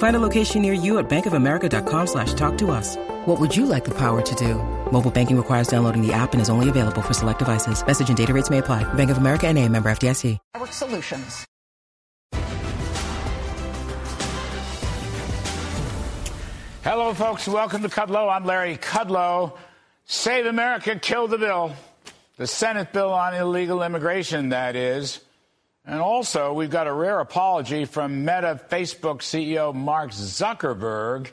Find a location near you at bankofamerica.com slash talk to us. What would you like the power to do? Mobile banking requires downloading the app and is only available for select devices. Message and data rates may apply. Bank of America and a member FDIC. Network Solutions. Hello, folks. Welcome to Kudlow. I'm Larry Kudlow. Save America, kill the bill. The Senate bill on illegal immigration, that is. And also, we've got a rare apology from Meta Facebook CEO Mark Zuckerberg.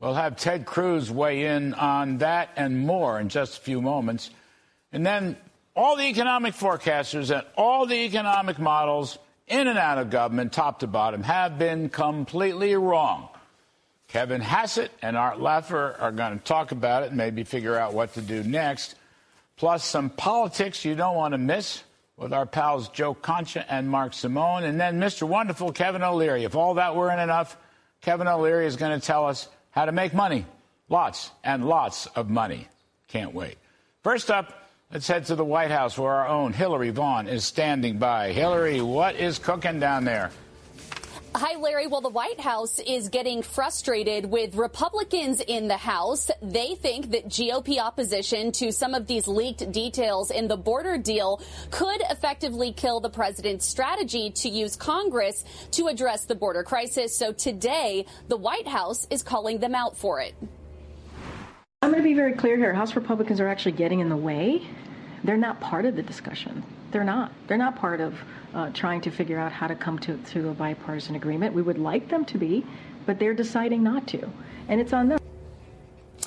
We'll have Ted Cruz weigh in on that and more in just a few moments. And then all the economic forecasters and all the economic models in and out of government, top to bottom, have been completely wrong. Kevin Hassett and Art Laffer are going to talk about it and maybe figure out what to do next. Plus, some politics you don't want to miss with our pals Joe Concha and Mark Simone. And then Mr. Wonderful Kevin O'Leary. If all that weren't enough, Kevin O'Leary is going to tell us how to make money. Lots and lots of money. Can't wait. First up, let's head to the White House where our own Hillary Vaughn is standing by. Hillary, what is cooking down there? Hi, Larry. Well, the White House is getting frustrated with Republicans in the House. They think that GOP opposition to some of these leaked details in the border deal could effectively kill the president's strategy to use Congress to address the border crisis. So today, the White House is calling them out for it. I'm going to be very clear here. House Republicans are actually getting in the way. They're not part of the discussion. They're not. They're not part of uh, trying to figure out how to come to, to a bipartisan agreement. We would like them to be, but they're deciding not to. And it's on them.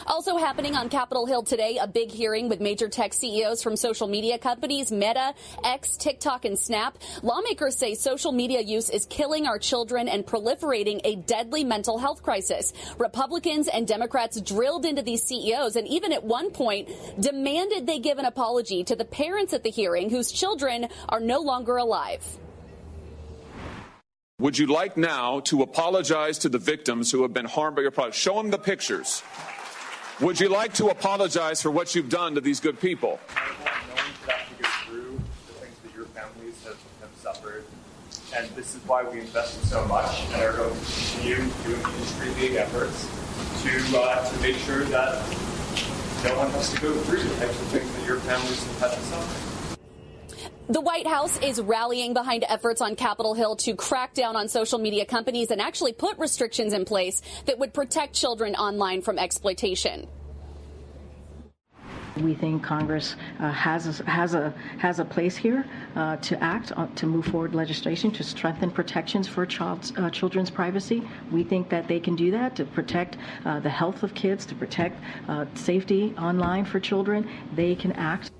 Also happening on Capitol Hill today, a big hearing with major tech CEOs from social media companies, Meta, X, TikTok, and Snap. Lawmakers say social media use is killing our children and proliferating a deadly mental health crisis. Republicans and Democrats drilled into these CEOs and even at one point demanded they give an apology to the parents at the hearing whose children are no longer alive. Would you like now to apologize to the victims who have been harmed by your product? Show them the pictures. Would you like to apologize for what you've done to these good people? And this is why we invested so much and are going to continue doing industry big efforts to, uh, to make sure that no one has to go through the types of things that your families have had to suffer. The White House is rallying behind efforts on Capitol Hill to crack down on social media companies and actually put restrictions in place that would protect children online from exploitation. We think Congress uh, has a, has a has a place here uh, to act on, to move forward legislation to strengthen protections for child's, uh, children's privacy. We think that they can do that to protect uh, the health of kids, to protect uh, safety online for children. They can act.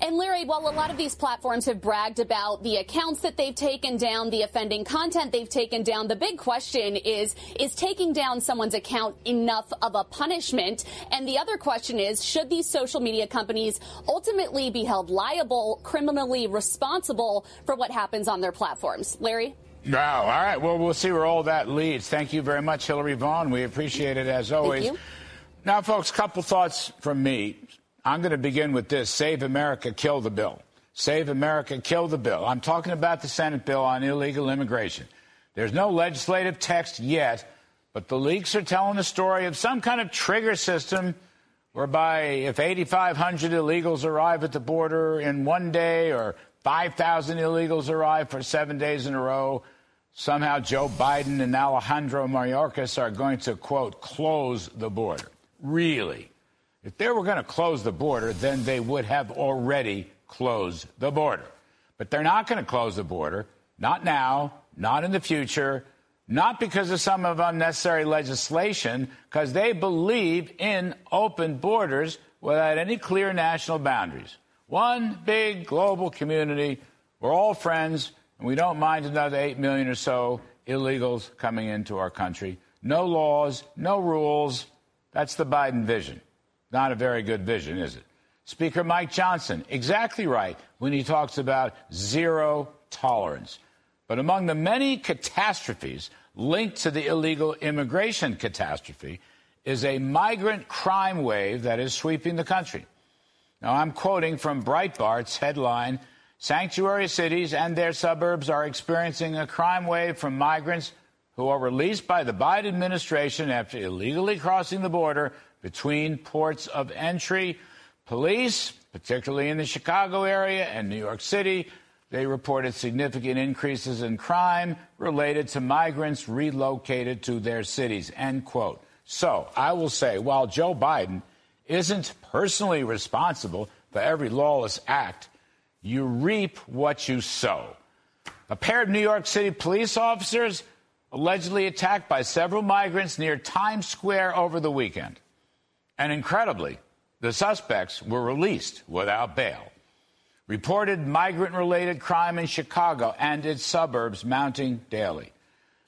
And Larry, while a lot of these platforms have bragged about the accounts that they've taken down, the offending content they've taken down, the big question is, is taking down someone's account enough of a punishment? And the other question is, should these social media companies ultimately be held liable, criminally responsible for what happens on their platforms? Larry? No, all right. Well, we'll see where all that leads. Thank you very much, Hillary Vaughn. We appreciate it as always. Now, folks, a couple thoughts from me. I'm going to begin with this Save America, kill the bill. Save America, kill the bill. I'm talking about the Senate bill on illegal immigration. There's no legislative text yet, but the leaks are telling the story of some kind of trigger system whereby if 8,500 illegals arrive at the border in one day or 5,000 illegals arrive for seven days in a row, somehow Joe Biden and Alejandro Mayorkas are going to, quote, close the border. Really? If they were going to close the border, then they would have already closed the border. But they're not going to close the border. Not now, not in the future, not because of some of unnecessary legislation, because they believe in open borders without any clear national boundaries. One big global community. We're all friends, and we don't mind another 8 million or so illegals coming into our country. No laws, no rules. That's the Biden vision. Not a very good vision, is it? Speaker Mike Johnson, exactly right when he talks about zero tolerance. But among the many catastrophes linked to the illegal immigration catastrophe is a migrant crime wave that is sweeping the country. Now, I'm quoting from Breitbart's headline Sanctuary cities and their suburbs are experiencing a crime wave from migrants who are released by the Biden administration after illegally crossing the border between ports of entry. Police, particularly in the Chicago area and New York City, they reported significant increases in crime related to migrants relocated to their cities. End quote. So I will say, while Joe Biden isn't personally responsible for every lawless act, you reap what you sow. A pair of New York City police officers allegedly attacked by several migrants near Times Square over the weekend. And incredibly, the suspects were released without bail reported migrant related crime in Chicago and its suburbs mounting daily.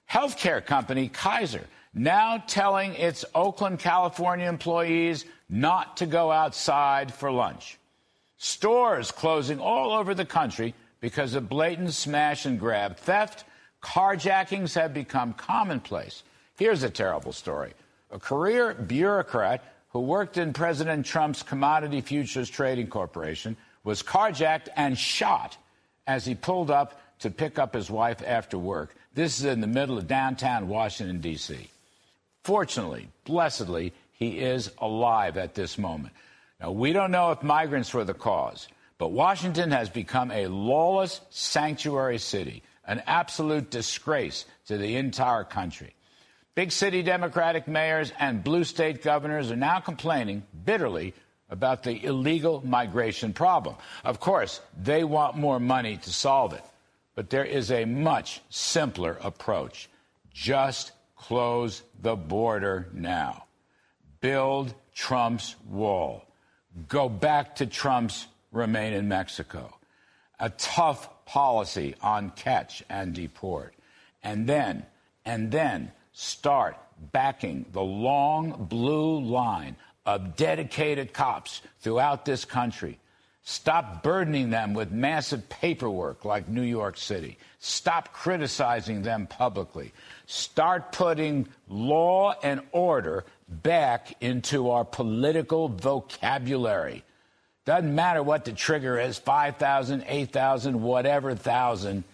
Healthcare company Kaiser now telling its Oakland, California employees not to go outside for lunch. Stores closing all over the country because of blatant smash and grab. Theft, carjackings have become commonplace. Here's a terrible story. A career bureaucrat who worked in President Trump's Commodity Futures Trading Corporation was carjacked and shot as he pulled up to pick up his wife after work. This is in the middle of downtown Washington, D.C. Fortunately, blessedly, he is alive at this moment. Now, we don't know if migrants were the cause, but Washington has become a lawless sanctuary city, an absolute disgrace to the entire country. Big city Democratic mayors and blue state governors are now complaining bitterly about the illegal migration problem. Of course, they want more money to solve it, but there is a much simpler approach. Just close the border now. Build Trump's wall. Go back to Trump's remain in Mexico. A tough policy on catch and deport. And then, and then start backing the long blue line of dedicated cops throughout this country. Stop burdening them with massive paperwork like New York City. Stop criticizing them publicly. Start putting law and order back into our political vocabulary. Doesn't matter what the trigger is 5,000, 8,000, whatever thousand.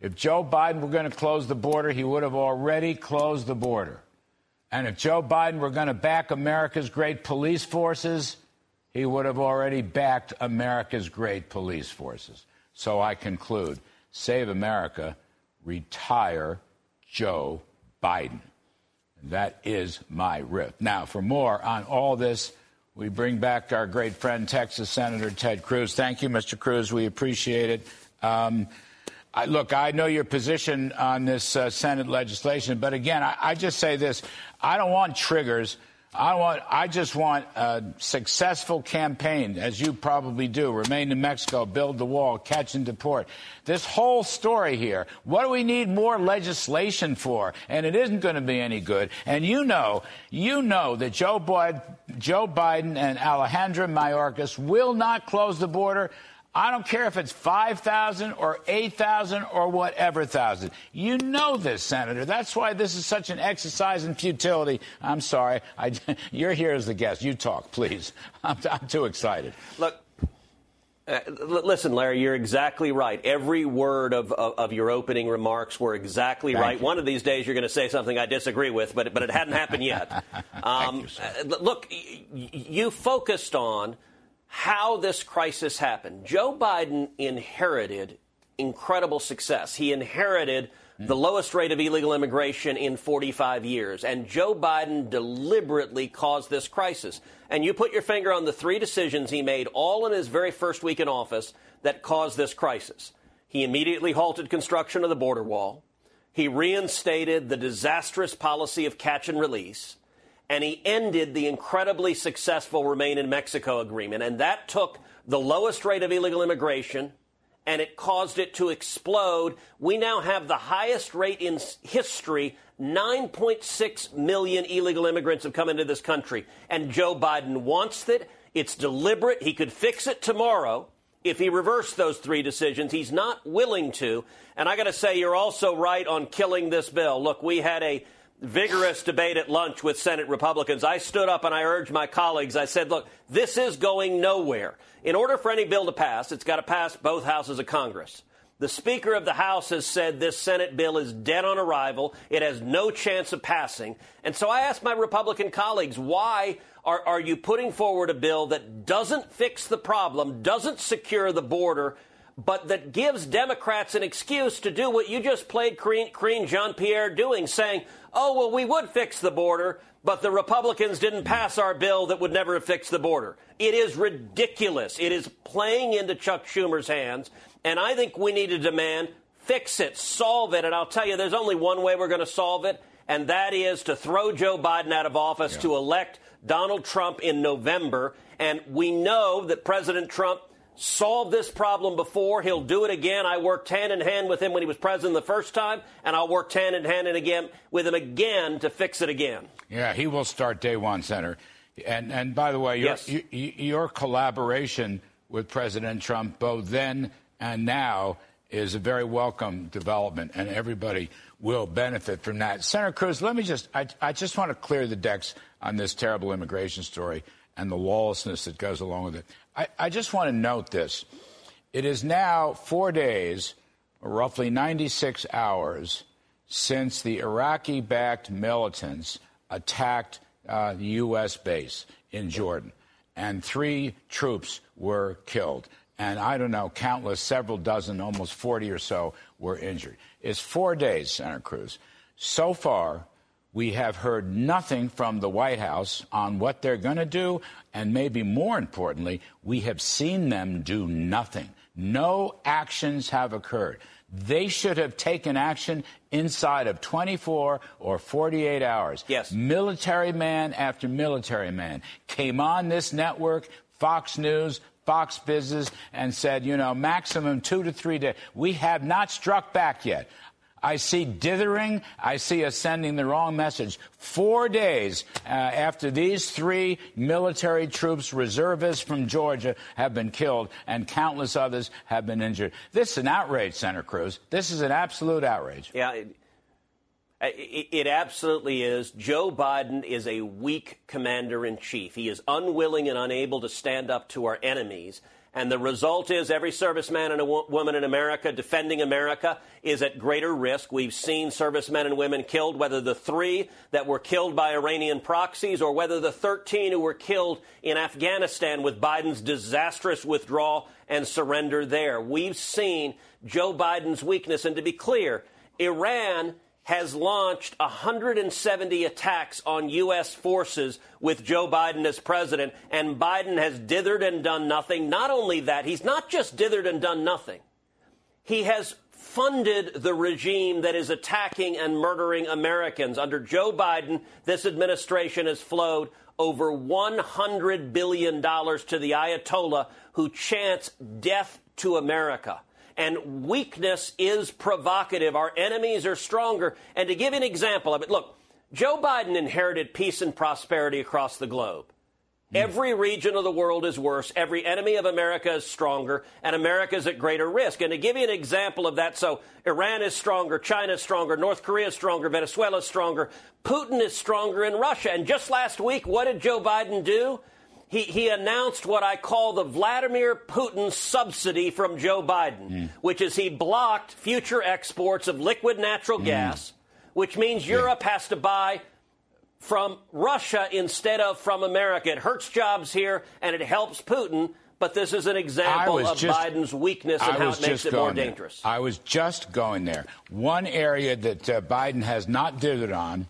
If Joe Biden were going to close the border, he would have already closed the border. And if Joe Biden were going to back America's great police forces, he would have already backed America's great police forces. So I conclude save America, retire Joe Biden. That is my riff. Now, for more on all this, we bring back our great friend, Texas Senator Ted Cruz. Thank you, Mr. Cruz. We appreciate it. Um, I, look, I know your position on this uh, Senate legislation, but again, I, I, just say this: I don't want triggers. I want. I just want a successful campaign, as you probably do. Remain in Mexico, build the wall, catch and deport. This whole story here. What do we need more legislation for? And it isn't going to be any good. And you know, you know that Joe Biden, Joe Biden and Alejandro Mayorkas will not close the border I don't care if it's 5,000 or 8,000 or whatever thousand. You know this, Senator. That's why this is such an exercise in futility. I'm sorry. I, you're here as the guest. You talk, please. I'm, I'm too excited. Look, uh, listen, Larry, you're exactly right. Every word of, of, of your opening remarks were exactly Thank right. You. One of these days you're going to say something I disagree with, but, but it hadn't happened yet. Um, you, uh, look, you focused on how this crisis happened. Joe Biden inherited incredible success. He inherited the lowest rate of illegal immigration in 45 years. And Joe Biden deliberately caused this crisis. And you put your finger on the three decisions he made all in his very first week in office that caused this crisis. He immediately halted construction of the border wall. He reinstated the disastrous policy of catch and release, and he ended the incredibly successful Remain in Mexico agreement. And that took the lowest rate of illegal immigration and it caused it to explode. We now have the highest rate in history. 9.6 million illegal immigrants have come into this country. And Joe Biden wants it. It's deliberate. He could fix it tomorrow if he reversed those three decisions. He's not willing to. And I got to say, you're also right on killing this bill. Look, we had a vigorous debate at lunch with Senate Republicans. I stood up and I urged my colleagues, I said, look, this is going nowhere. In order for any bill to pass, it's got to pass both houses of Congress. The Speaker of the House has said this Senate bill is dead on arrival. It has no chance of passing. And so I asked my Republican colleagues, why are, are you putting forward a bill that doesn't fix the problem, doesn't secure the border, but that gives Democrats an excuse to do what you just played Karine Jean Pierre doing, saying, oh, well, we would fix the border, but the Republicans didn't pass our bill that would never have fixed the border. It is ridiculous. It is playing into Chuck Schumer's hands. And I think we need to demand fix it, solve it. And I'll tell you, there's only one way we're going to solve it, and that is to throw Joe Biden out of office, yeah. to elect Donald Trump in November. And we know that President Trump solved this problem before. He'll do it again. I worked hand in hand with him when he was president the first time, and I'll work hand in hand and again with him again to fix it again. Yeah, he will start day one, Senator. And and by the way, your, yes. your collaboration with President Trump both then and now is a very welcome development, and everybody will benefit from that. Senator Cruz, let me just, I, I just want to clear the decks on this terrible immigration story and the lawlessness that goes along with it. I, I just want to note this. It is now four days, roughly 96 hours, since the Iraqi backed militants attacked uh, the U.S. base in Jordan, and three troops were killed and I don't know, countless, several dozen, almost 40 or so were injured. It's four days, Senator Cruz. So far, we have heard nothing from the White House on what they're going to do, and maybe more importantly, we have seen them do nothing. No actions have occurred. They should have taken action inside of 24 or 48 hours. Yes. Military man after military man came on this network, Fox News, Fox Business and said, you know, maximum two to three days. We have not struck back yet. I see dithering. I see us sending the wrong message. Four days uh, after these three military troops, reservists from Georgia, have been killed and countless others have been injured. This is an outrage, Senator Cruz. This is an absolute outrage. Yeah. It- it absolutely is. Joe Biden is a weak commander in chief. He is unwilling and unable to stand up to our enemies. And the result is every serviceman and a woman in America defending America is at greater risk. We've seen servicemen and women killed, whether the three that were killed by Iranian proxies or whether the 13 who were killed in Afghanistan with Biden's disastrous withdrawal and surrender there. We've seen Joe Biden's weakness. And to be clear, Iran has launched 170 attacks on U.S. forces with Joe Biden as president, and Biden has dithered and done nothing. Not only that, he's not just dithered and done nothing, he has funded the regime that is attacking and murdering Americans. Under Joe Biden, this administration has flowed over $100 billion to the Ayatollah who chants death to America and weakness is provocative. Our enemies are stronger. And to give an example of it, look, Joe Biden inherited peace and prosperity across the globe. Mm. Every region of the world is worse. Every enemy of America is stronger, and America is at greater risk. And to give you an example of that, so Iran is stronger, China is stronger, North Korea is stronger, Venezuela is stronger, Putin is stronger in Russia. And just last week, what did Joe Biden do? He, he announced what I call the Vladimir Putin subsidy from Joe Biden, mm. which is he blocked future exports of liquid natural mm. gas, which means Europe yeah. has to buy from Russia instead of from America. It hurts jobs here and it helps Putin. But this is an example of just, Biden's weakness and how it makes it more there. dangerous. I was just going there. One area that uh, Biden has not dithered on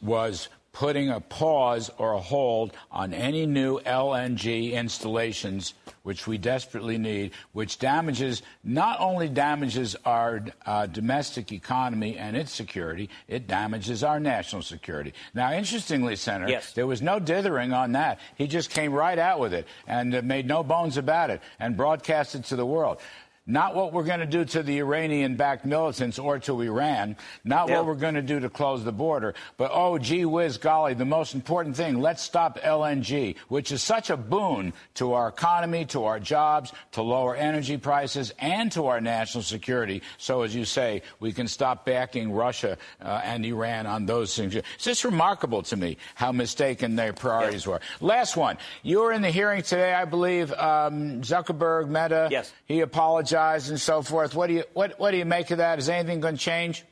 was putting a pause or a hold on any new LNG installations, which we desperately need, which damages not only damages our uh, domestic economy and its security, it damages our national security. Now, interestingly, Senator, yes. there was no dithering on that. He just came right out with it and uh, made no bones about it and broadcast it to the world. Not what we're going to do to the Iranian backed militants or to Iran. Not what we're going to do to close the border. But, oh, gee whiz, golly, the most important thing let's stop LNG, which is such a boon to our economy, to our jobs, to lower energy prices, and to our national security. So, as you say, we can stop backing Russia uh, and Iran on those things. It's just remarkable to me how mistaken their priorities were. Last one. You were in the hearing today, I believe. Um, Zuckerberg, Meta. Yes. He apologized apologize and so forth. What do you what what do you make of that? Is anything going to change?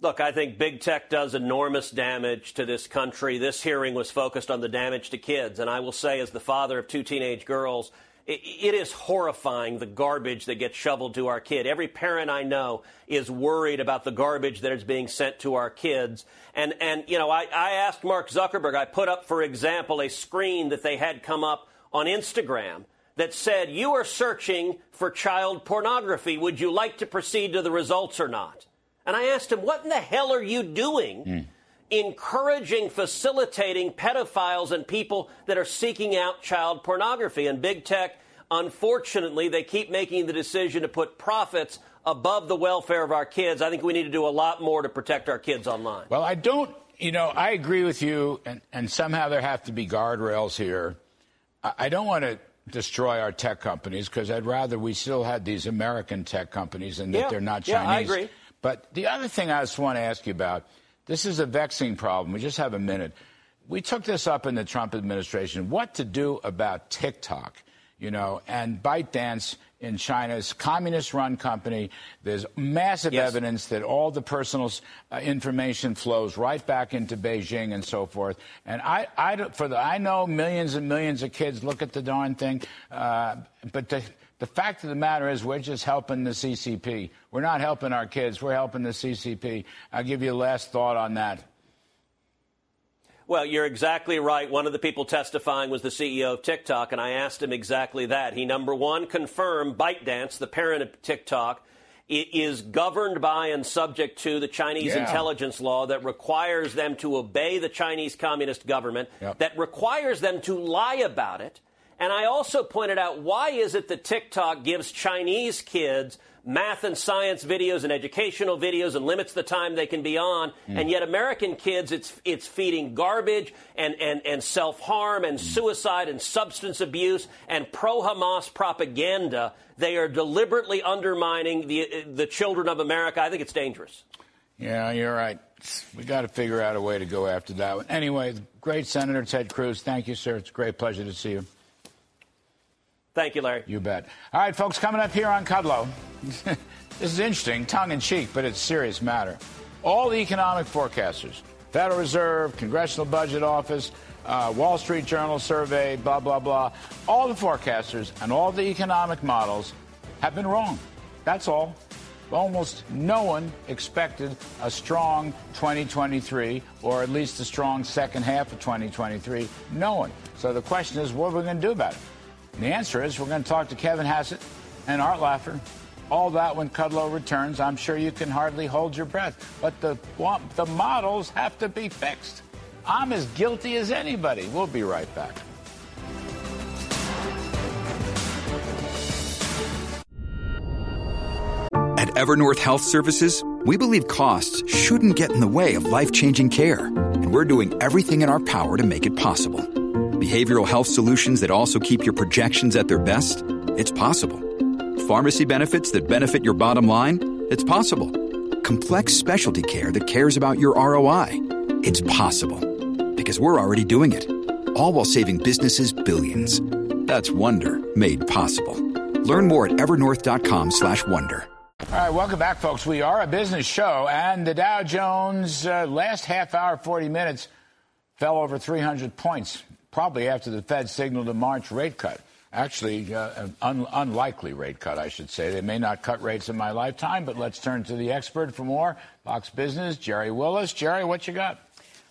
Look, I think big tech does enormous damage to this country. This hearing was focused on the damage to kids, and I will say, as the father of two teenage girls, it, it is horrifying the garbage that gets shoveled to our kid. Every parent I know is worried about the garbage that is being sent to our kids. And, and you know, I, I asked Mark Zuckerberg, I put up, for example, a screen that they had come up on Instagram that said, You are searching for child pornography. Would you like to proceed to the results or not? And I asked him, What in the hell are you doing? Mm. Encouraging, facilitating pedophiles and people that are seeking out child pornography. And big tech, unfortunately, they keep making the decision to put profits above the welfare of our kids. I think we need to do a lot more to protect our kids online. Well, I don't, you know, I agree with you, and, and somehow there have to be guardrails here. I, I don't want to destroy our tech companies because I'd rather we still had these American tech companies and that yeah, they're not Chinese. Yeah, I agree. But the other thing I just want to ask you about this is a vexing problem. We just have a minute. We took this up in the Trump administration. What to do about TikTok? You know, and ByteDance in China's communist run company. There's massive yes. evidence that all the personal uh, information flows right back into Beijing and so forth. And I, I, for the, I know millions and millions of kids look at the darn thing, uh, but the, the fact of the matter is, we're just helping the CCP. We're not helping our kids. We're helping the CCP. I'll give you a last thought on that. Well, you're exactly right. One of the people testifying was the CEO of TikTok, and I asked him exactly that. He, number one, confirmed ByteDance, the parent of TikTok, is governed by and subject to the Chinese yeah. intelligence law that requires them to obey the Chinese communist government, yep. that requires them to lie about it. And I also pointed out why is it that TikTok gives Chinese kids math and science videos and educational videos and limits the time they can be on. Mm. And yet American kids, it's, it's feeding garbage and, and, and self-harm and mm. suicide and substance abuse and pro-Hamas propaganda. They are deliberately undermining the, the children of America. I think it's dangerous. Yeah, you're right. We got to figure out a way to go after that one. Anyway, great Senator Ted Cruz. Thank you, sir. It's a great pleasure to see you. Thank you, Larry. You bet. All right, folks, coming up here on Kudlow. this is interesting, tongue in cheek, but it's serious matter. All the economic forecasters, Federal Reserve, Congressional Budget Office, uh, Wall Street Journal survey, blah, blah, blah, all the forecasters and all the economic models have been wrong. That's all. Almost no one expected a strong 2023 or at least a strong second half of 2023. No one. So the question is, what are we going to do about it? The answer is we're going to talk to Kevin Hassett and Art Laffer. All that when Kudlow returns. I'm sure you can hardly hold your breath. But the, the models have to be fixed. I'm as guilty as anybody. We'll be right back. At Evernorth Health Services, we believe costs shouldn't get in the way of life changing care. And we're doing everything in our power to make it possible Behavioral health solutions that also keep your projections at their best? It's possible. Pharmacy benefits that benefit your bottom line? It's possible. Complex specialty care that cares about your ROI? It's possible. Because we're already doing it. All while saving businesses billions. That's Wonder made possible. Learn more at evernorth.com slash wonder. All right, welcome back, folks. We are a business show, and the Dow Jones uh, last half hour, 40 minutes, fell over 300 points probably after the Fed signaled a March rate cut. Actually, uh, an un- unlikely rate cut, I should say. They may not cut rates in my lifetime, but let's turn to the expert for more. Fox Business, Gerri Willis. Gerri, what you got?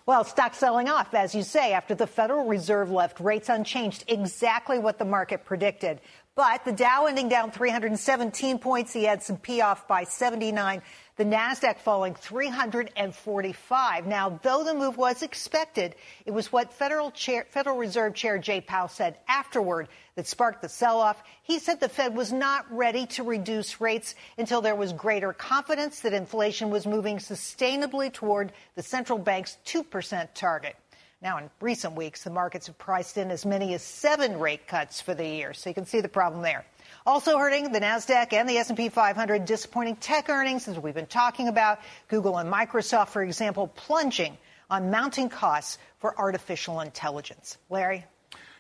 Well, stock selling off, as you say, after the Federal Reserve left rates unchanged, exactly what the market predicted. But the Dow ending down 317 points, the S&P off by 79 the Nasdaq falling 345. Now, though the move was expected, it was what Federal, Chair, Federal Reserve Chair Jay Powell said afterward that sparked the sell-off. He said the Fed was not ready to reduce rates until there was greater confidence that inflation was moving sustainably toward the central bank's 2% target. Now, in recent weeks, the markets have priced in as many as seven rate cuts for the year, so you can see the problem there. Also hurting the Nasdaq and the S&P 500 disappointing tech earnings as we've been talking about. Google and Microsoft, for example, plunging on mounting costs for artificial intelligence. Larry?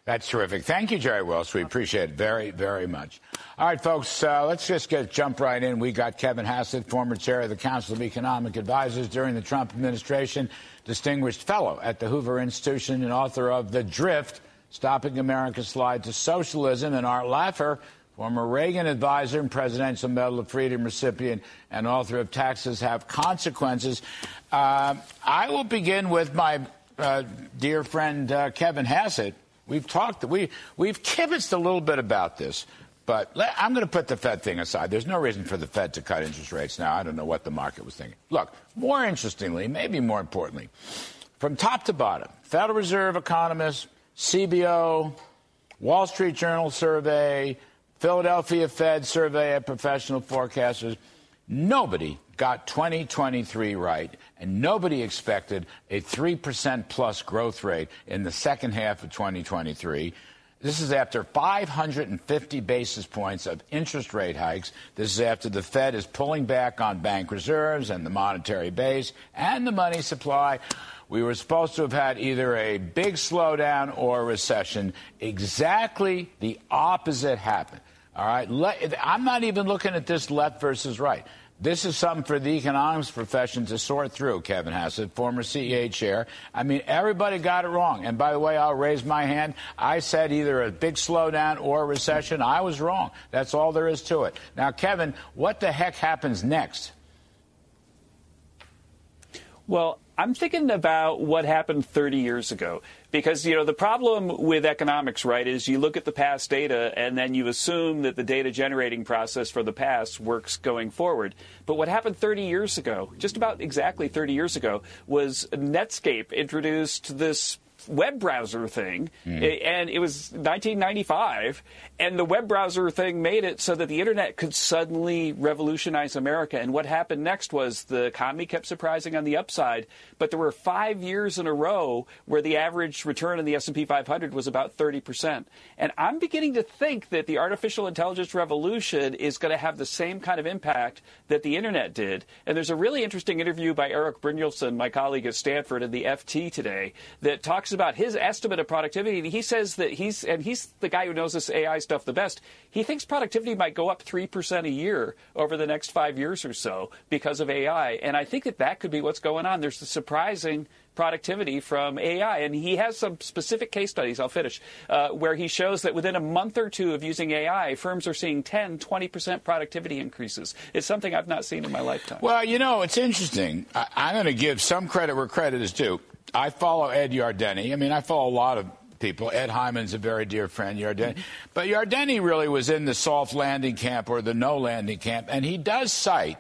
That's terrific. Thank you, Gerri Wills. We appreciate it very, very much. All right, folks, uh, let's just get jump right in. We got Kevin Hassett, former chair of the Council of Economic Advisors during the Trump administration, distinguished fellow at the Hoover Institution, and author of The Drift, Stopping America's Slide to Socialism, and Art Laffer, former Reagan advisor and Presidential Medal of Freedom recipient and author of Taxes Have Consequences. Uh, I will begin with my uh, dear friend uh, Kevin Hassett. We've talked, we, we've kibitzed a little bit about this, but let, I'm going to put the Fed thing aside. There's no reason for the Fed to cut interest rates now. I don't know what the market was thinking. Look, more interestingly, maybe more importantly, from top to bottom, Federal Reserve economists, CBO, Wall Street Journal survey, Philadelphia Fed survey of professional forecasters. Nobody got 2023 right, and nobody expected a 3% plus growth rate in the second half of 2023. This is after 550 basis points of interest rate hikes. This is after the Fed is pulling back on bank reserves and the monetary base and the money supply. We were supposed to have had either a big slowdown or a recession. Exactly the opposite happened. All right. I'm not even looking at this left versus right. This is something for the economics profession to sort through, Kevin Hassett, former CEA chair. I mean, everybody got it wrong. And by the way, I'll raise my hand. I said either a big slowdown or a recession. I was wrong. That's all there is to it. Now, Kevin, what the heck happens next? Well, I'm thinking about what happened 30 years ago. Because, you know, the problem with economics, right, is you look at the past data and then you assume that the data generating process for the past works going forward. But what happened 30 years ago, just about exactly 30 years ago, was Netscape introduced this web browser thing, mm. and it was 1995, and the web browser thing made it so that the internet could suddenly revolutionize America. And what happened next was the economy kept surprising on the upside, but there were five years in a row where the average return in the S&P 500 was about 30 percent. And I'm beginning to think that the artificial intelligence revolution is going to have the same kind of impact that the internet did. And there's a really interesting interview by Eric Brynjolfsson, my colleague at Stanford, in the FT today, that talks about his estimate of productivity. He says that he's, and he's the guy who knows this AI stuff the best, he thinks productivity might go up 3% a year over the next five years or so because of AI. And I think that that could be what's going on. There's a surprising productivity from AI. And he has some specific case studies, I'll finish, uh, where he shows that within a month or two of using AI, firms are seeing 10, 20% productivity increases. It's something I've not seen in my lifetime. Well, you know, it's interesting. I- I'm going to give some credit where credit is due. I follow Ed Yardeni. I mean, I follow a lot of people. Ed Hyman's a very dear friend, Yardeni. But Yardeni really was in the soft landing camp or the no landing camp, and he does cite.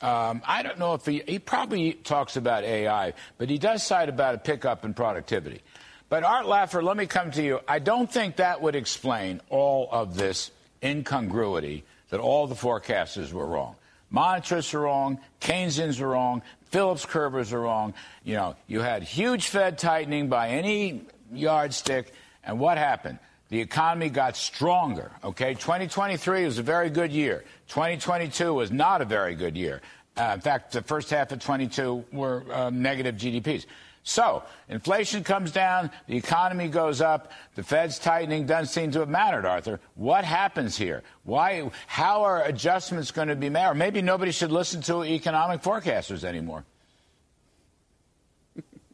Um, I don't know if he, he probably talks about AI, but he does cite about a pickup in productivity. But Art Laffer, let me come to you. I don't think that would explain all of this incongruity that all the forecasters were wrong. Monetarists are wrong, Keynesians are wrong, Phillips curvers are wrong. You know, you had huge Fed tightening by any yardstick, and what happened? The economy got stronger. Okay, 2023 was a very good year. 2022 was not a very good year. Uh, in fact, the first half of 22 were uh, negative GDPs. So, inflation comes down, the economy goes up, the Fed's tightening doesn't seem to have mattered, Arthur. What happens here? Why, how are adjustments going to be made? Or maybe nobody should listen to economic forecasters anymore.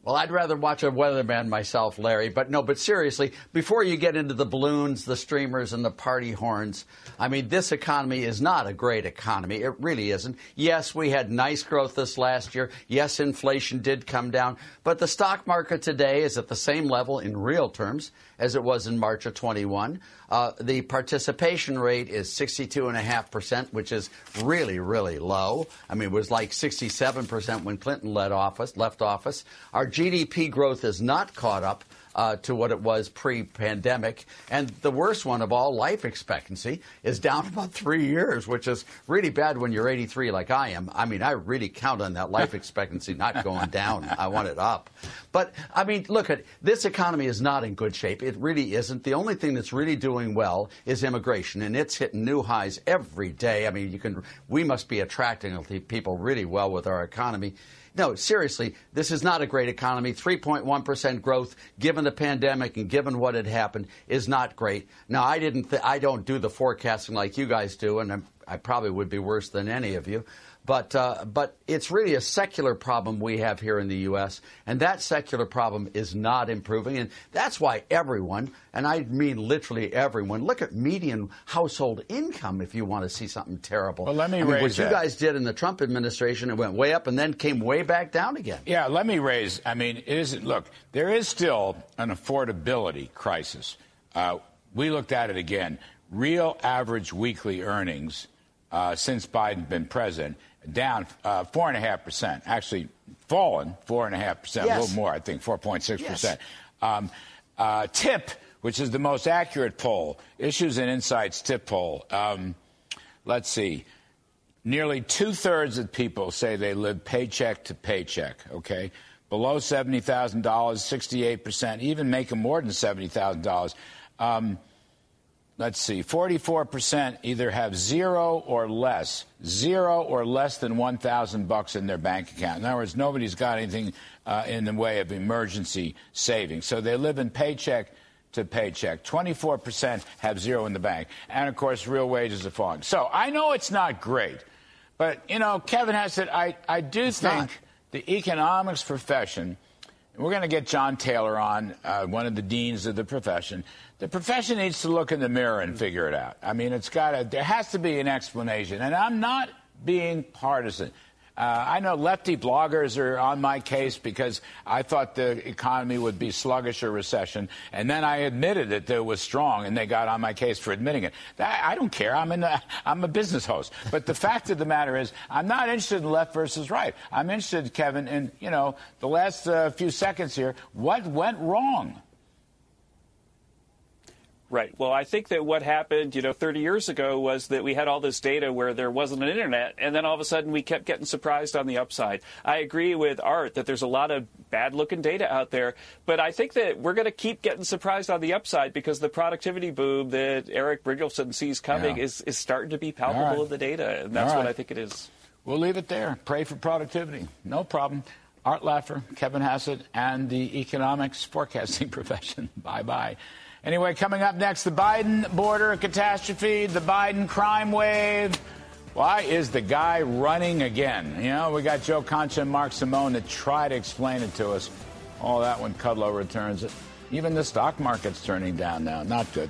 Well, I'd rather watch a weatherman myself, Larry. But no, but seriously, before you get into the balloons, the streamers, and the party horns, I mean, this economy is not a great economy. It really isn't. Yes, we had nice growth this last year. Yes, inflation did come down. But the stock market today is at the same level in real terms as it was in March of 21. Uh, the participation rate is 62.5%, which is really, really low. I mean, it was like 67% when Clinton led office, left office. Our GDP growth is not caught up uh, to what it was pre-pandemic. And the worst one of all, life expectancy, is down about three years, which is really bad when you're 83 like I am. I mean, I really count on that life expectancy not going down. I want it up. But I mean, look at this economy is not in good shape. It really isn't. The only thing that's really doing well is immigration, and it's hitting new highs every day. I mean, you can we must be attracting people really well with our economy. No, seriously, this is not a great economy. 3.1% growth, given the pandemic and given what had happened, is not great. Now, I didn't. Th- I don't do the forecasting like you guys do, and I'm, I probably would be worse than any of you. But, uh, but it's really a secular problem we have here in the U.S., and that secular problem is not improving. And that's why everyone, and I mean literally everyone, look at median household income if you want to see something terrible. Well, let me I mean, raise What you guys did in the Trump administration, it went way up and then came way back down again. Yeah, let me raise. I mean, it isn't. Look, there is still an affordability crisis. Uh, we looked at it again. Real average weekly earnings uh, since Biden been president down uh, four and a half percent. Actually, fallen four and a half percent, a little more. I think four point six Yes. percent. Um, uh, TIPP, which is the most accurate poll, Issues and Insights TIPP poll. Um, let's see. Nearly two thirds of people say they live paycheck to paycheck, okay? Below $70,000, 68%, even making more than $70,000. Um, let's see, 44% either have zero or less, zero or less than 1,000 bucks in their bank account. In other words, nobody's got anything uh, in the way of emergency savings. So they live in paycheck to paycheck. 24% have zero in the bank. And of course, real wages are falling. So I know it's not great, but you know, Kevin has said, I, I do think not. the economics profession we're going to get John Taylor on, uh, one of the deans of the profession. The profession needs to look in the mirror and figure it out. I mean, it's got to, there has to be an explanation. And I'm not being partisan. Uh, I know lefty bloggers are on my case because I thought the economy would be sluggish or recession, and then I admitted that it was strong, and they got on my case for admitting it. That, I don't care. I'm. The, I'm a business host. But the fact of the matter is, I'm not interested in left versus right. I'm interested, Kevin, in you know the last uh, few seconds here. What went wrong? Right. Well, I think that what happened, you know, 30 years ago was that we had all this data where there wasn't an internet, and then all of a sudden we kept getting surprised on the upside. I agree with Art that there's a lot of bad looking data out there, but I think that we're going to keep getting surprised on the upside because the productivity boom that Eric Brynjolfsson sees coming Yeah. is, is starting to be palpable right. in the data, and that's All what. I think it is. We'll leave it there. Pray for productivity. No problem. Art Laffer, Kevin Hassett, and the economics forecasting profession. bye bye. Anyway, coming up next, the Biden border catastrophe, the Biden crime wave. Why is the guy running again? You know, we got Joe Concha and Mark Simone to try to explain it to us. All that when Kudlow returns. Even the stock market's turning down now. Not good.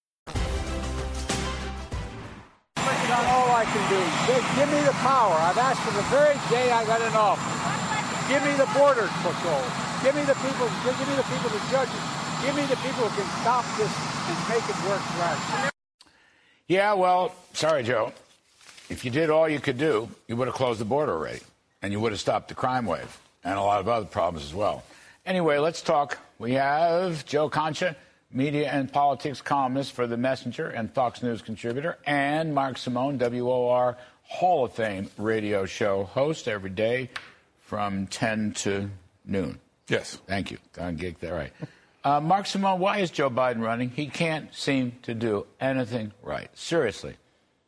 Give, me the power. I've asked from the very day I got in office. Give me the border patrol. Give me the people. Give me the people, the judges. Give me the people who can stop this and make it work right. Yeah, well, sorry, Joe. If you did all you could do, you would have closed the border already, and you would have stopped the crime wave and a lot of other problems as well. Anyway, let's talk. We have Joe Concha, media and politics columnist for The Messenger and Fox News contributor, and Mark Simone, WOR Hall of Fame radio show host every day from 10 to noon. Yes. Thank you. Got gig there, right. Uh, Mark Simone, why is Joe Biden running? He can't seem to do anything right. Seriously.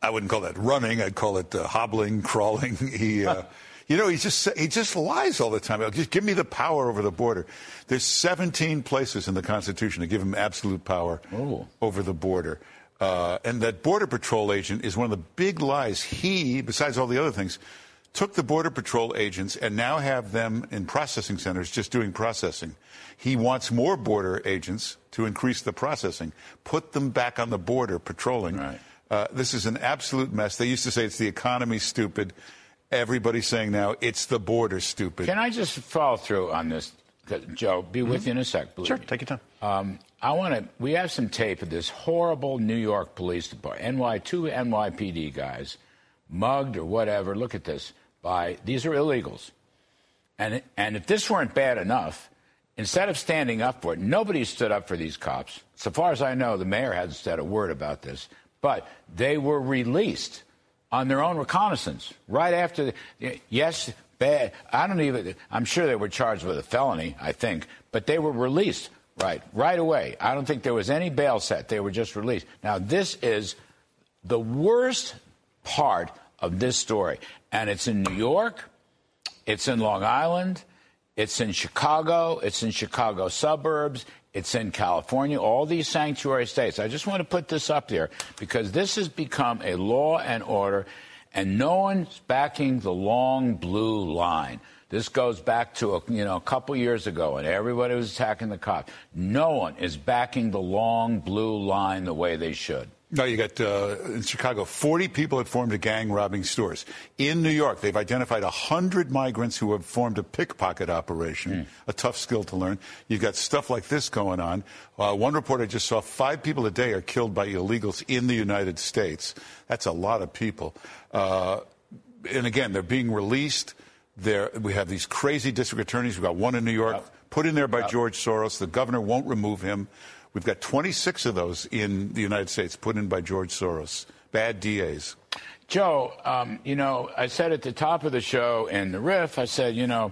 I wouldn't call that running. I'd call it uh, hobbling, crawling. He, uh, you know, he just he just lies all the time. Just give me the power over the border. There's 17 places in the Constitution to give him absolute power Ooh. over the border. Uh, and that Border Patrol agent is one of the big lies. He, besides all the other things, took the Border Patrol agents and now have them in processing centers just doing processing. He wants more border agents to increase the processing, put them back on the border patrolling. Right. Uh, this is an absolute mess. They used to say it's the economy stupid. Everybody's saying now it's the border stupid. Can I just follow through on this, Joe, be with you in a sec. Sure, me. take your time. Um, I want to. We have some tape of this horrible New York Police Department, NY two NYPD guys, mugged or whatever. Look at this. By these are illegals, and and if this weren't bad enough, instead of standing up for it, nobody stood up for these cops. So far as I know, the mayor hasn't said a word about this. But they were released on their own recognizance right after. The, yes, bad. I don't even. I'm sure they were charged with a felony. I think, but they were released right right away. I don't think there was any bail set. They were just released. Now this is the worst part of this story, and it's in New York. It's in Long Island. It's in Chicago. It's in Chicago suburbs. It's in California, all these sanctuary states. I just want to put this up there because this has become a law and order, and no one's backing the long blue line. This goes back to a, you know a couple years ago, and everybody was attacking the cops. No one is backing the long blue line the way they should. No, you got uh, in Chicago, 40 people had formed a gang robbing stores. In New York, they've identified 100 migrants who have formed a pickpocket operation, a tough skill to learn. You've got stuff like this going on. Uh, one report I just saw five people a day are killed by illegals in the United States. That's a lot of people. Uh, and again, they're being released. There, we have these crazy district attorneys. We've got one in New York, put in there by George Soros. The governor won't remove him. We've got 26 of those in the United States put in by George Soros. Bad DAs. Joe, um, you know, I said at the top of the show in the riff, I said, you know,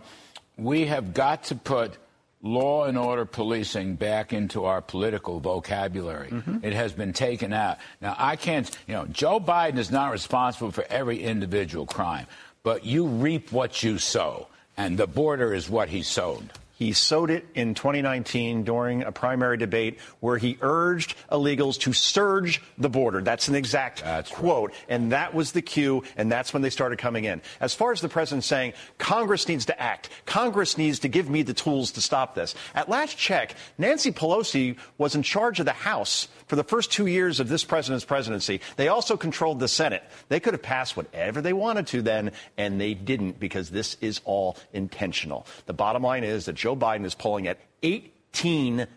we have got to put law and order policing back into our political vocabulary. It has been taken out. Now, I can't, you know, Joe Biden is not responsible for every individual crime, but you reap what you sow, and the border is what he sowed. He sowed it in 2019 during a primary debate where he urged illegals to surge the border. That's an exact quote. And that was the cue, and that's when they started coming in. As far as the president saying, Congress needs to act, Congress needs to give me the tools to stop this. At last check, Nancy Pelosi was in charge of the House for the first two years of this president's presidency. They also controlled the Senate. They could have passed whatever they wanted to then, and they didn't because this is all intentional. The bottom line is that Joe Biden is polling at 18%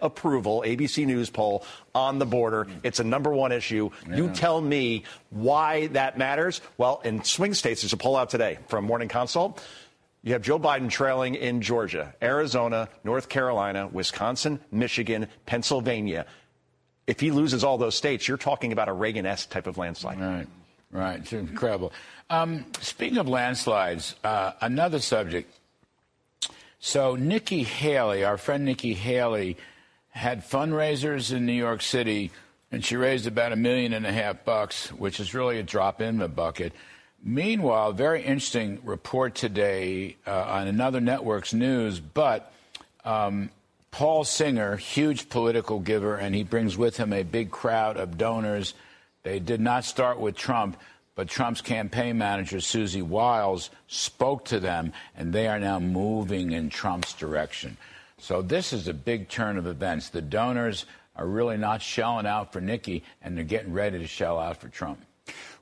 approval, ABC News poll, on the border. It's a number one issue. You tell me why that matters. Well, in swing states, there's a poll out today from Morning Consult. You have Joe Biden trailing in Georgia, Arizona, North Carolina, Wisconsin, Michigan, Pennsylvania. If he loses all those states, you're talking about a Reagan esque type of landslide. Right, right. It's incredible. Um, speaking of landslides, uh, another subject. So, Nikki Haley, our friend Nikki Haley, had fundraisers in New York City, and she raised about a million and a half bucks, which is really a drop in the bucket. Meanwhile, very interesting report today uh, on another network's news, but um, Paul Singer, huge political giver, and he brings with him a big crowd of donors. They did not start with Trump, but Trump's campaign manager, Susie Wiles, spoke to them, and they are now moving in Trump's direction. So this is a big turn of events. The donors are really not shelling out for Nikki, and they're getting ready to shell out for Trump.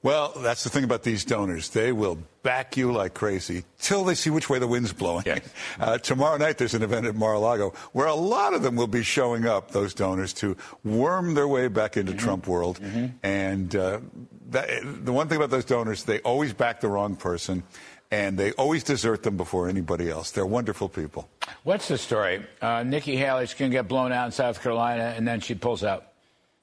Well, that's the thing about these donors. They will back you like crazy till they see which way the wind's blowing. Uh, tomorrow night, there's an event at Mar-a-Lago where a lot of them will be showing up, those donors, to worm their way back into Trump world. And uh, that, the one thing about those donors, they always back the wrong person. and they always desert them before anybody else. They're wonderful people. What's the story? Uh, Nikki Haley's going to get blown out in South Carolina, and then she pulls out.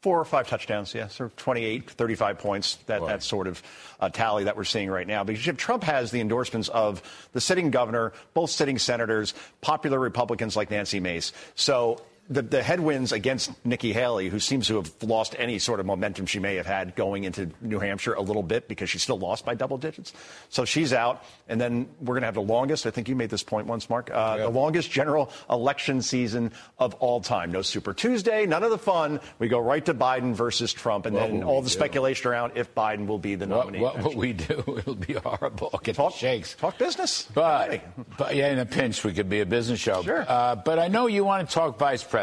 Four or five touchdowns, yes, or 28, 35 points. That, that sort of uh, tally that we're seeing right now. Because Trump has the endorsements of the sitting governor, both sitting senators, popular Republicans like Nancy Mace. So the, the, headwinds against Nikki Haley, who seems to have lost any sort of momentum she may have had going into New Hampshire a little bit because she still lost by double digits. So she's out. And then we're going to have the longest, I think you made this point once, Mark, uh, the longest general election season of all time. No Super Tuesday, none of the fun. We go right to Biden versus Trump, and What then all the do? speculation around if Biden will be the What, nominee. what will we do? It'll be horrible. Get Talk- shakes. Talk business. But, but yeah, in a pinch, we could be a business show. Sure. Uh, but I know you want to talk vice president.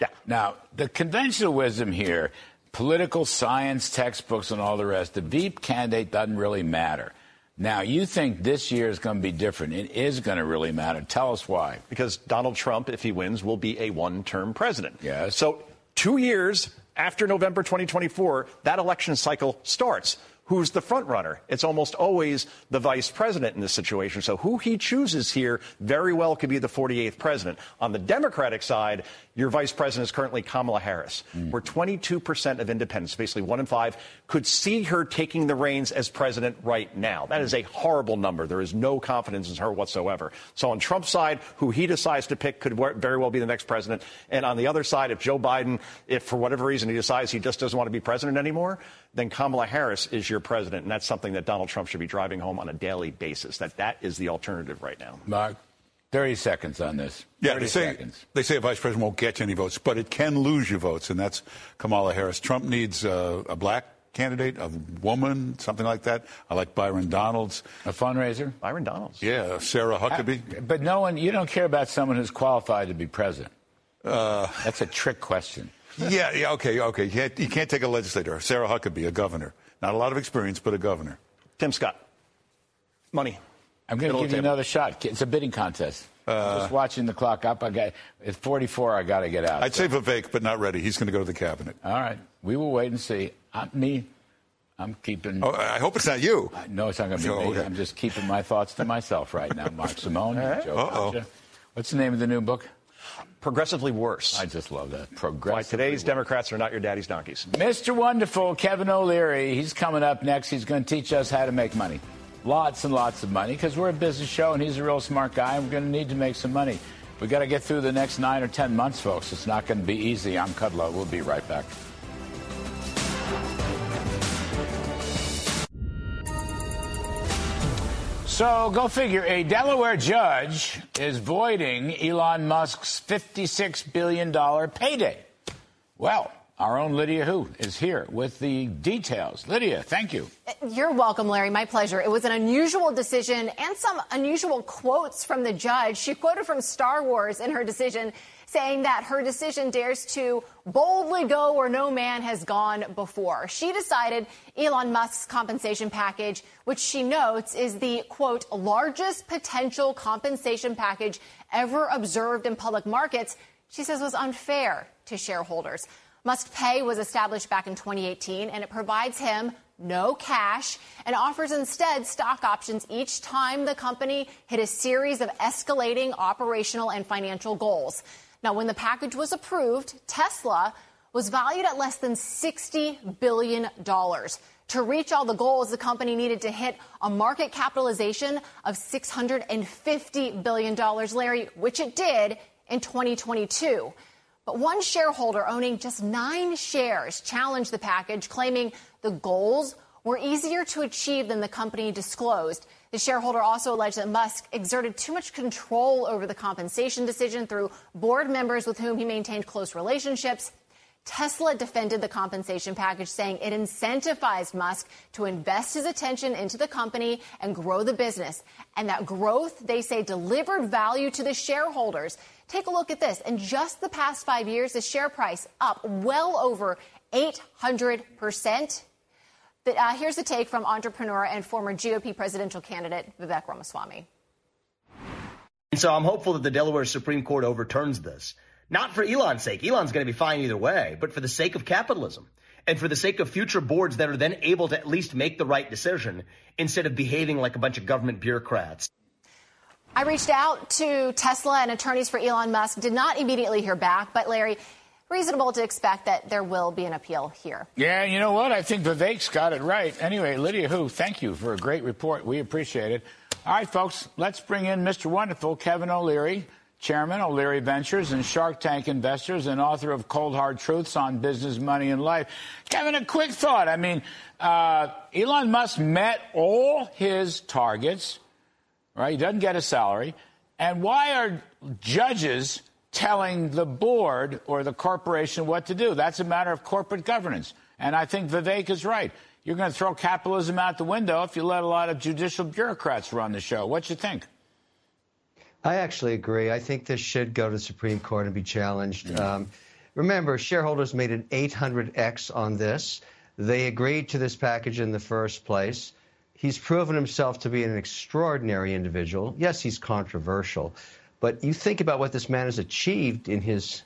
Yeah. Now, the conventional wisdom here, political science textbooks and all the rest, the Veep candidate doesn't really matter. Now, you think this year is going to be different. It is going to really matter. Tell us why. Because Donald Trump, if he wins, will be a one term president. Yes. So, two years after November 2024, that election cycle starts. Who's the front runner? It's almost always the vice president in this situation. So, who he chooses here very well could be the 48th president. On the Democratic side, your vice president is currently Kamala Harris, hmm. where 22% of independents, basically one in five, could see her taking the reins as president right now. That is a horrible number. There is no confidence in her whatsoever. So on Trump's side, who he decides to pick could very well be the next president. And on the other side, if Joe Biden, if for whatever reason he decides he just doesn't want to be president anymore, then Kamala Harris is your president. And that's something that Donald Trump should be driving home on a daily basis, that that is the alternative right now. Mark, 30 seconds on this. Yeah, 30 they say, seconds. they say a vice president won't get you any votes, but it can lose you votes, and that's Kamala Harris. Trump needs uh, a black candidate, a woman, something like that. I like Byron Donalds. A fundraiser? Byron Donalds. Yeah, Sarah Huckabee. Uh, but no one, you don't care about someone who's qualified to be president. Uh, That's a trick question. yeah, yeah, okay, okay. You can't, you can't take a legislator. Sarah Huckabee, a governor. Not a lot of experience, but a governor. Tim Scott. Money. I'm going to give you of the table. another shot. It's a bidding contest. Uh, Just watching the clock up. I got at 44. I got to get out. I'd say Vivek, but not ready. He's going to go to the cabinet. All right, we will wait and see. I'm, me, I'm keeping. Oh, I hope it's not you. No, it's not going to be Oh, me. okay. I'm just keeping my thoughts to myself right now. Mark Simone, All right. Joe Uh-oh. What's the name of the new book? Progressively worse. I just love that. Why Progressive. today's Democrats are not your daddy's donkeys. Mr. Wonderful, Kevin O'Leary, he's coming up next. He's going to teach us how to make money. Lots and lots of money because we're a business show and he's a real smart guy. We're going to need to make some money. We've got to get through the next nine or 10 months, folks. It's not going to be easy. I'm Kudlow. We'll be right back. So go figure. A Delaware judge is voiding Elon Musk's $56 billion payday. Well, our own Lydia Hu is here with the details. Lydia, thank you. You're welcome, Larry. My pleasure. It was an unusual decision and some unusual quotes from the judge. She quoted from Star Wars in her decision, saying that her decision dares to boldly go where no man has gone before. She decided Elon Musk's compensation package, which she notes is the quote, largest potential compensation package ever observed in public markets, she says was unfair to shareholders. Musk Pay was established back in 2018, and it provides him no cash and offers instead stock options each time the company hit a series of escalating operational and financial goals. Now, when the package was approved, Tesla was valued at less than $60 billion. To reach all the goals, the company needed to hit a market capitalization of $650 billion, Larry, which it did in 2022. But one shareholder owning just nine shares challenged the package, claiming the goals were easier to achieve than the company disclosed. The shareholder also alleged that Musk exerted too much control over the compensation decision through board members with whom he maintained close relationships. Tesla defended the compensation package, saying it incentivized Musk to invest his attention into the company and grow the business. And that growth, they say, delivered value to the shareholders. Take a look at this. In just the past five years, the share price up well over 800%. But, uh, here's a take from entrepreneur and former GOP presidential candidate Vivek Ramaswamy. And so I'm hopeful that the Delaware Supreme Court overturns this. Not for Elon's sake. Elon's going to be fine either way, but for the sake of capitalism. and for the sake of future boards that are then able to at least make the right decision instead of behaving like a bunch of government bureaucrats. I reached out to Tesla and attorneys for Elon Musk, did not immediately hear back, but Larry, reasonable to expect that there will be an appeal here. Yeah, you know what? I think Vivek's got it right. Anyway, Lydia Hu, thank you for a great report. We appreciate it. All right, folks, let's bring in Mr. Wonderful, Kevin O'Leary, Chairman, O'Leary Ventures, and Shark Tank Investors, and author of Cold Hard Truths on Business, Money, and Life. Kevin, a quick thought. I mean, uh, Elon Musk met all his targets right? He doesn't get a salary. And why are judges telling the board or the corporation what to do? That's a matter of corporate governance. And I think Vivek is right. You're going to throw capitalism out the window if you let a lot of judicial bureaucrats run the show. What you think? I actually agree. I think this should go to the Supreme Court and be challenged. Um, remember, shareholders made an 800x on this. They agreed to this package in the first place. He's proven himself to be an extraordinary individual. Yes, he's controversial, but you think about what this man has achieved in his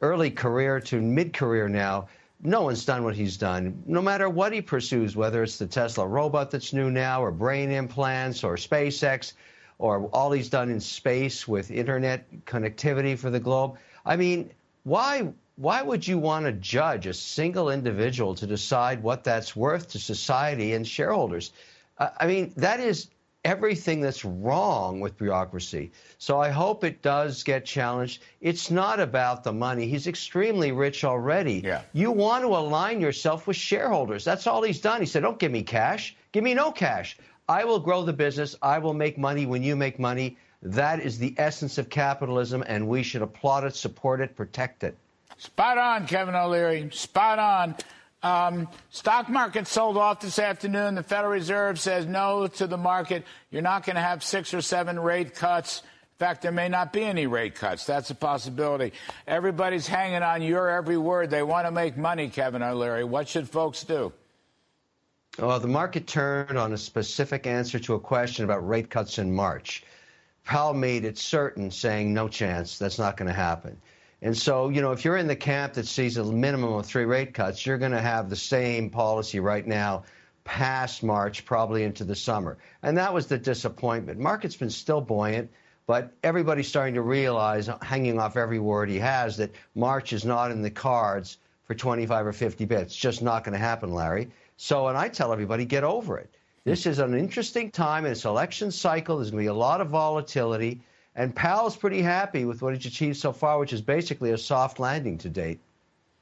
early career to mid career now. No one's done what he's done, no matter what he pursues, whether it's the Tesla robot that's new now, or brain implants, or SpaceX, or all he's done in space with internet connectivity for the globe. I mean, why why would you want to judge a single individual to decide what that's worth to society and shareholders? I mean, that is everything that's wrong with bureaucracy. So I hope it does get challenged. It's not about the money. He's extremely rich already. Yeah. You want to align yourself with shareholders. That's all he's done. He said, don't give me cash. Give me no cash. I will grow the business. I will make money when you make money. That is the essence of capitalism, and we should applaud it, support it, protect it. Spot on, Kevin O'Leary. Spot on. Um, stock market sold off this afternoon. The Federal Reserve says no to the market. You're not going to have six or seven rate cuts. In fact, there may not be any rate cuts. That's a possibility. Everybody's hanging on your every word. They want to make money, Kevin O'Leary. What should folks do? Well, the market turned on a specific answer to a question about rate cuts in March. Powell made it certain, saying no chance, that's not going to happen. And so, you know, if you're in the camp that sees a minimum of three rate cuts, you're going to have the same policy right now past March, probably into the summer. And that was the disappointment. Market's been still buoyant, but everybody's starting to realize, hanging off every word he has, that March is not in the cards for 25 or 50 bits. It's just not going to happen, Larry. So, and I tell everybody, get over it. This is an interesting time in this election cycle. There's going to be a lot of volatility. And Powell's pretty happy with what he's achieved so far, which is basically a soft landing to date.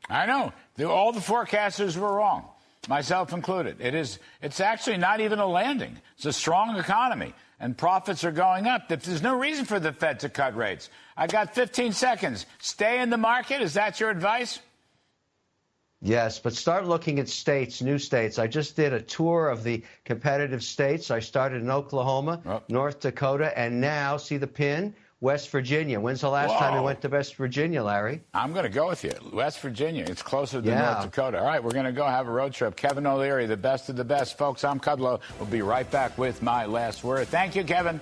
I know. All the forecasters were wrong, myself included. It is, it's actually not even a landing. It's a strong economy, and profits are going up. There's no reason for the Fed to cut rates. I got 15 seconds. Stay in the market. Is that your advice? Yes, but start looking at states, new states. I just did a tour of the competitive states. I started in Oklahoma, oh. North Dakota, and now, see the pin? West Virginia. When's the last Whoa. time you went to West Virginia, Larry? I'm going to go with you. West Virginia. It's closer than yeah. North Dakota. All right, we're going to go have a road trip. Kevin O'Leary, the best of the best. Folks, I'm Kudlow. We'll be right back with my last word. Thank you, Kevin.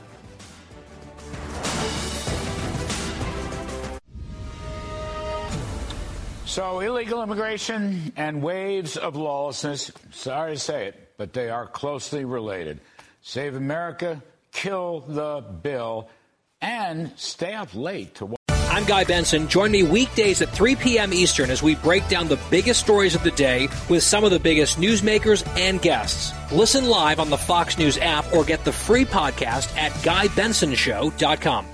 So, illegal immigration and waves of lawlessness, sorry to say it, but they are closely related. Save America, kill the bill, and stay up late to watch. I'm Guy Benson. Join me weekdays at 3 p.m. Eastern as we break down the biggest stories of the day with some of the biggest newsmakers and guests. Listen live on the Fox News app or get the free podcast at GuyBensonShow.com.